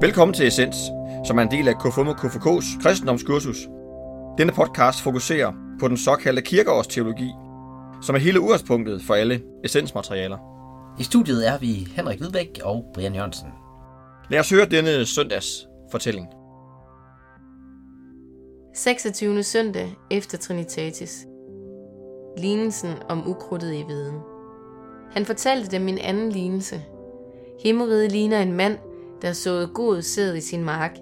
Velkommen til Essens, som er en del af KFUM og KFK's kristendomskursus. Denne podcast fokuserer på den såkaldte kirkeårsteologi, som er hele udgangspunktet for alle essensmaterialer. I studiet er vi Henrik Hvidbæk og Brian Jørgensen. Lad os høre denne søndags fortælling. 26. søndag efter Trinitatis. Lignelsen om ukrudtet i viden. Han fortalte dem en anden lignelse. Himmeriget ligner en mand, der såede god sæd i sin mark.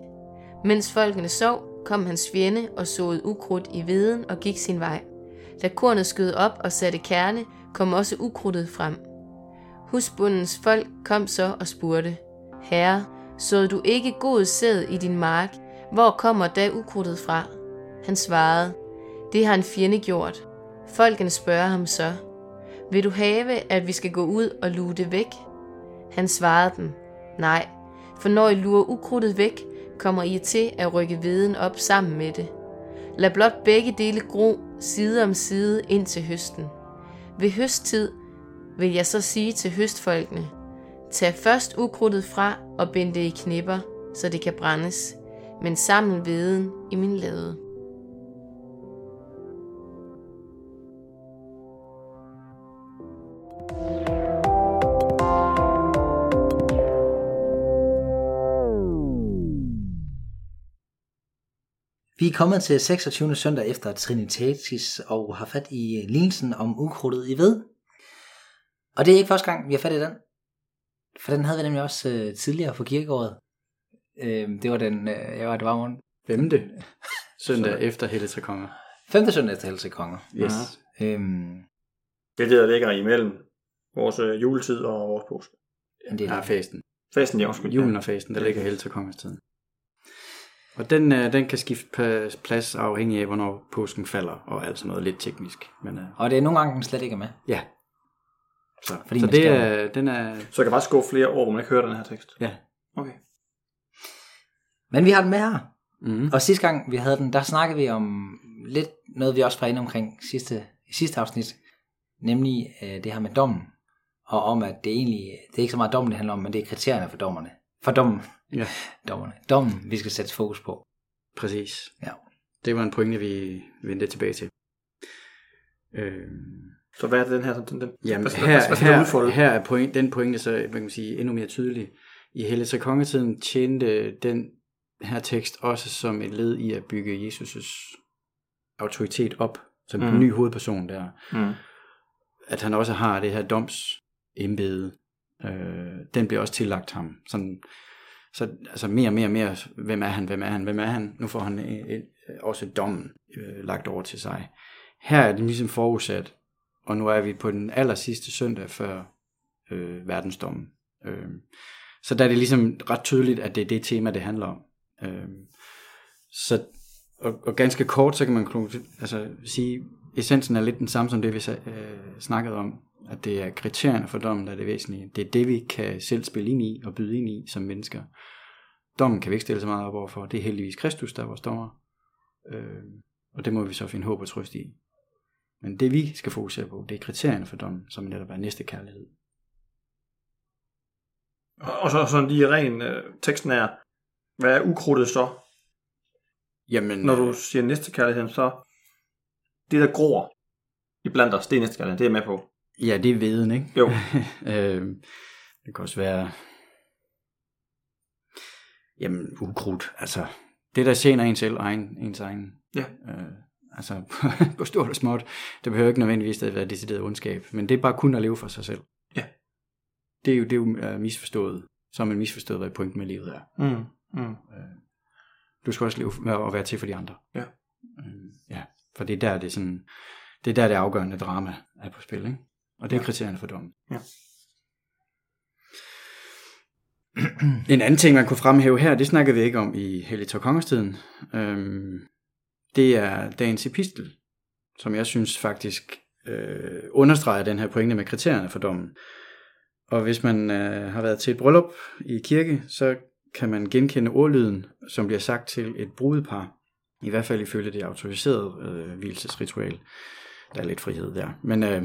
Mens folkene sov, kom hans fjende og såede ukrudt i viden og gik sin vej. Da kornet skød op og satte kerne, kom også ukrudtet frem. Husbundens folk kom så og spurgte, Herre, såede du ikke god sæd i din mark? Hvor kommer da ukrudtet fra? Han svarede, det har en fjende gjort. Folkene spørger ham så, vil du have, at vi skal gå ud og luge det væk? Han svarede dem, nej, for når I lurer ukrudtet væk, kommer I til at rykke viden op sammen med det. Lad blot begge dele gro side om side ind til høsten. Ved høsttid vil jeg så sige til høstfolkene, tag først ukrudtet fra og bind det i knipper, så det kan brændes, men samle viden i min lade. Vi er kommet til 26. søndag efter Trinitatis og har fat i lignelsen om ukrudtet i ved. Og det er ikke første gang, vi har fat i den. For den havde vi nemlig også øh, tidligere på kirkegårdet. Øh, det var den, øh, jeg var, det var morgen. Femte søndag efter Helle til Konger. Femte søndag efter Helse Konger. Yes. Øhm, Det er det, der ligger imellem vores øh, juletid og vores påske. det er Ja, fasten. Festen, ja, undskyld. Julen og fasten, der ligger Helle til Kongers tid. Og den, øh, den kan skifte plads afhængig af, hvornår påsken falder, og alt sådan noget lidt teknisk. Men øh, Og det er nogle gange, den slet ikke er med. ja. Så, Fordi så det er, den er, Så jeg kan faktisk gå flere år, hvor man ikke hører den her tekst. ja. Okay. Men vi har den med her. Mm. Og sidste gang vi havde den, der snakkede vi om lidt noget, vi også var inde omkring sidste, i sidste afsnit. Nemlig øh, det her med dommen. Og om, at det egentlig, det er ikke så meget dommen, det handler om, men det er kriterierne for dommerne. For dommen. Ja. Dommerne. Dommen, vi skal sætte fokus på. Præcis. Ja. Det var en pointe, vi vendte tilbage til. Øh, Så hvad er det, den her? Den, den, Jamen, hvad, her, hvad, her, det udfolde? her er point, den pointe så hvad kan man sige, endnu mere tydelig. I Helle til kongetiden tjente den her tekst også som et led i at bygge Jesus' autoritet op, som mm. Mm. en ny hovedperson der. Mm. At han også har det her doms embede, øh, den bliver også tillagt ham. Sådan, så altså mere og mere og mere, hvem er han, hvem er han, hvem er han? Nu får han et, et, også dommen øh, lagt over til sig. Her er det ligesom forudsat, og nu er vi på den aller sidste søndag før øh, verdensdommen. Øh, så der er det ligesom ret tydeligt, at det er det tema, det handler om. Øh, så, og, og ganske kort, så kan man altså, sige, essensen er lidt den samme som det, vi øh, snakkede om, at det er kriterierne for dommen, der er det væsentlige. Det er det, vi kan selv spille ind i og byde ind i som mennesker. Dommen kan vi ikke stille så meget op overfor. Det er heldigvis Kristus, der er vores dommer. Øh, og det må vi så finde håb og trøst i. Men det vi skal fokusere på, det er kriterierne for dommen, som netop er næste kærlighed. Og så sådan lige ren øh, teksten er, hvad er ukrudtet så? Jamen, Når du siger næste kærlighed, så det der gror i blandt os, det er næste kærlighed, det er jeg med på. Ja, det er veden, ikke? Jo. øh, det kan også være... Jamen, ukrudt. Altså, det der tjener en selv, egen, ens egen. Ja. Øh, altså, på stort og småt. Det behøver ikke nødvendigvis at være decideret ondskab, men det er bare kun at leve for sig selv. Ja. Det er jo, det er jo uh, misforstået. Så har man misforstået, hvad pointen med livet er. Mm. Mm. Du skal også leve med at være til for de andre. Ja. Øh, ja, for det er der, det er sådan, det er der, det afgørende drama er på spil, ikke? Og det er Ja. kriterierne for dommen. Ja. En anden ting, man kunne fremhæve her, det snakkede vi ikke om i Helligtår Kongerstiden. Øhm, det er dagens epistel, som jeg synes faktisk øh, understreger den her pointe med kriterierne for dommen. Og hvis man øh, har været til et bryllup i kirke, så kan man genkende ordlyden, som bliver sagt til et brudepar. I hvert fald ifølge det autoriserede øh, hvilesesritual. Der er lidt frihed der. Men øh,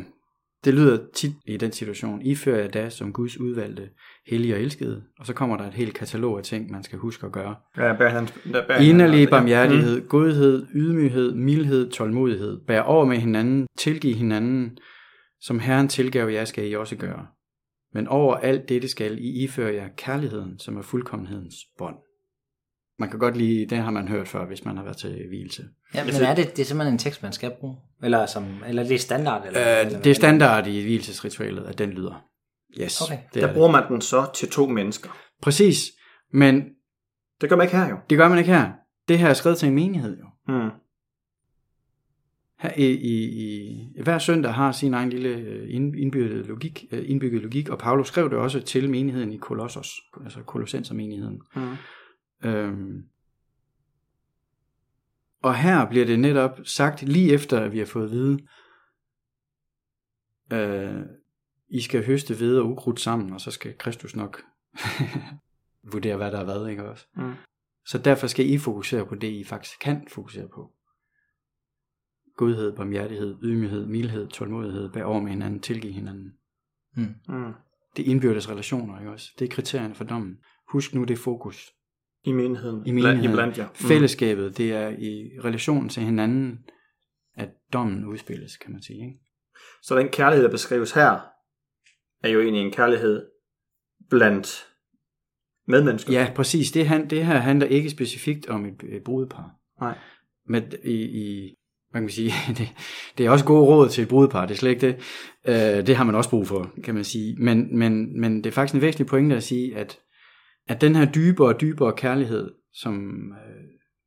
Det lyder tit i den situation, I fører jeg da som Guds udvalgte, hellige og elskede, og så kommer der et helt katalog af ting, man skal huske at gøre. Ja, bær hans, bær Inderlig barmhjertighed, mm. godhed, ydmyghed, mildhed, tålmodighed. Bær over med hinanden, tilgiv hinanden, som Herren tilgav jer, skal I også gøre. Men over alt dette skal I iføre jer kærligheden, som er fuldkommenhedens bånd. Man kan godt lide, det har man hørt før, hvis man har været til hvilelse. Ja, men er det, det er simpelthen en tekst, man skal bruge? Eller, som, eller det er standard? Eller, Øh, eller, det er standard i hvilesesritualet, at den lyder. Yes, Okay. det er Der bruger man den så til to mennesker. det. Præcis, men Det gør man ikke her jo. det gør man ikke her. Det her er skrevet til en menighed jo. Mm. Her i, i, i, hver søndag har sin egen lille øh, ind- indbygget logik, øh, indbygget logik, og Paulus skrev det også til menigheden i Kolossos, altså Kolossenser-menigheden. Mm. Øhm, og her bliver det netop sagt, lige efter at vi har fået at vide, øh, I skal høste ved og ukrudt sammen, og så skal Kristus nok vurdere, hvad der har været, ikke også? Mm. Så derfor skal I fokusere på det, I faktisk kan fokusere på. Godhed, barmhjertighed, ydmyghed, mildhed, tålmodighed, bær over med hinanden, tilgive hinanden. Mm. Mm. Det er indbyrdes relationer, ikke også? Det er kriterierne for dommen. Husk nu det fokus. I menigheden. I menigheden. Blandt jer. Mm. Fællesskabet, det er i relationen til hinanden, at dommen udspilles, kan man sige. Ikke? Så den kærlighed, der beskrives her, er jo egentlig en kærlighed blandt medmennesker. Ja, præcis. Det, han, det her handler ikke specifikt om et, et brudepar. Nej. Men i, i hvad kan man sige, det, det er også gode råd til et brudepar, det er slet ikke det. Øh, det har man også brug for, kan man sige. Men, men, men det er faktisk en væsentlig pointe at sige, at, at den her dybere og dybere kærlighed, som, øh,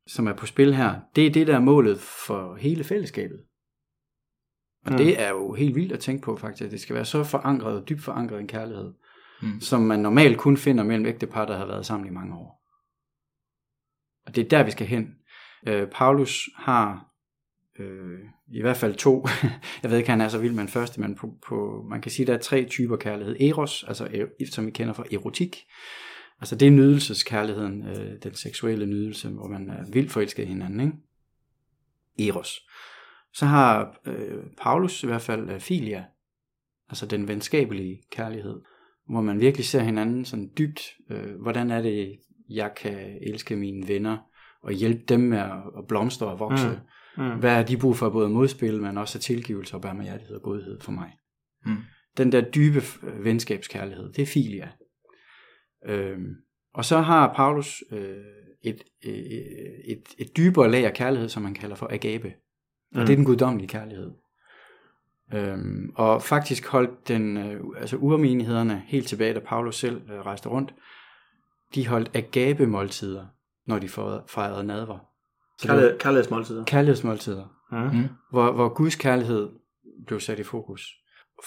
som er på spil her, det er det, der er målet for hele fællesskabet. Og Mm. det er jo helt vildt at tænke på faktisk, at det skal være så forankret, dybt forankret en kærlighed, Mm. som man normalt kun finder mellem ægtepar, der har været sammen i mange år. Og det er der, vi skal hen. Øh, Paulus har øh, i hvert fald to, jeg ved ikke, han er så vild med den første, men på, på, man kan sige, der er tre typer kærlighed. Eros, altså som vi kender fra erotik, altså det er nydelseskærligheden, øh, den seksuelle nydelse, hvor man er vildt forelsket i hinanden, ikke? Eros. Så har øh, Paulus i hvert fald øh, filia, altså den venskabelige kærlighed, hvor man virkelig ser hinanden sådan dybt, øh, hvordan er det, jeg kan elske mine venner, og hjælpe dem med at at blomstre og vokse. Mm. Mm. Hvad er de brug for både modspil, men også tilgivelse og barmhjertighed og godhed for mig. Mm. Den der dybe øh, venskabskærlighed, det er filia. Øhm, og så har Paulus øh, et, øh, et, et dybere lag af kærlighed, som man kalder for agape. Og Mm. det er den guddommelige kærlighed. Øhm, og faktisk holdt den, øh, altså urmenighederne helt tilbage, da Paulus selv øh, rejste rundt, de holdt agape-måltider, når de fejrede- nadver. Så det var Kærlighed, kærlighedsmåltider. kærlighedsmåltider, Mm. Mm. hvor, hvor Guds kærlighed blev sat i fokus,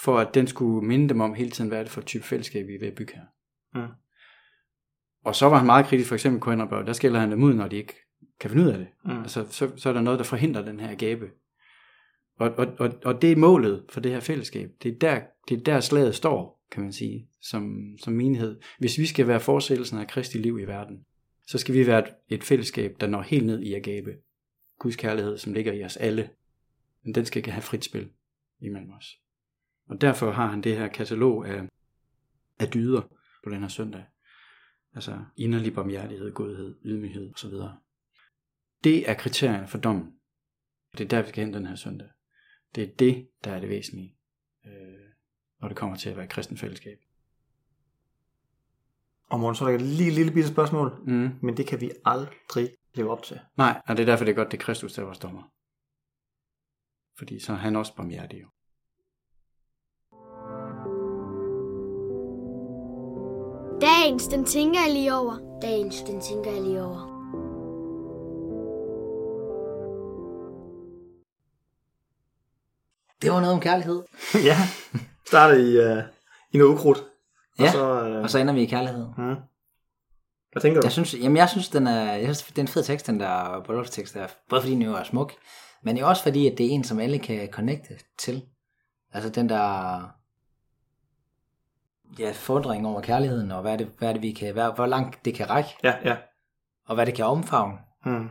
for at den skulle minde dem om hele tiden, hvad er det for et type fællesskab, vi er ved at bygge her. Mm. Og så var han meget kritisk, for eksempel Korintherbrevet, der skælder han dem ud, når de ikke kan finde ud af det. Mm. Altså, så, så er der noget, der forhindrer den her gabe. Og, og, og, og det er målet for det her fællesskab. Det er der, det er der slaget står, kan man sige, som, som menighed. Hvis vi skal være fortsættelsen af Kristi liv i verden, så skal vi være et, et fællesskab, der når helt ned i agape. Guds kærlighed, som ligger i os alle. Men den skal ikke have frit spil imellem os. Og derfor har han det her katalog af, af dyder på den her søndag. Altså inderlig barmhjertighed, godhed, ydmyghed osv. Det er kriterierne for dommen. Det er der, vi skal hen den her søndag. Det er det, der er det væsentlige, øh, når det kommer til at være et kristen fællesskab. Og Morten, så er der et lille, lille bitte spørgsmål, Mm. men det kan vi aldrig leve op til. Nej, og det er derfor, det er godt, det er Kristus, der er vores dommer. Fordi så er han også barmhjertig jo. Dagens, den tænker jeg lige over. Dagens, den tænker jeg lige over. Det var noget om kærlighed. ja, startede i, uh, i noget ukrudt. Og Ja, så, uh, Og så ender vi i kærlighed. mm. Hvad tænker du? Jeg synes, jamen jeg synes, den er, jeg synes, det er en fed tekst, den der bryllupstekst der. Både fordi den jo er smuk, men jo også fordi, at det er en, som alle kan connecte til. Altså den der ja, fordring over kærligheden, og hvad er det, hvad er det vi kan, hvad, hvor langt det kan række, Ja, ja. og hvad det kan omfavne. Mm.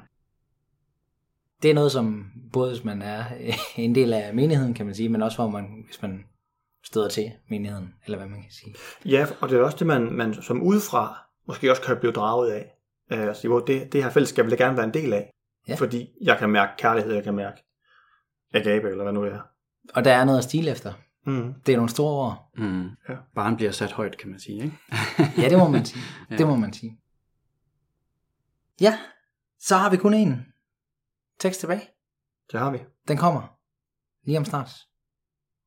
Det er noget, som både hvis man er en del af menigheden, kan man sige, men også hvor man, hvis man støder til menigheden, eller hvad man kan sige. Ja, og det er også det, man, man som udefra måske også kan blive draget af. Øh, altså, hvor det, det her fællesskab vil jeg gerne være en del af. Ja. Fordi jeg kan mærke kærlighed, jeg kan mærke agape, eller hvad nu det er. Og der er noget at stile efter. Mm. Det er nogle store ord. Mm. Ja. Barn bliver sat højt, kan man sige. Ikke? Ja, det må man sige. Ja. Det må man sige. Ja, så har vi kun en tekst tilbage. Det har vi. Den kommer lige om snart.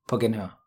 På genhør.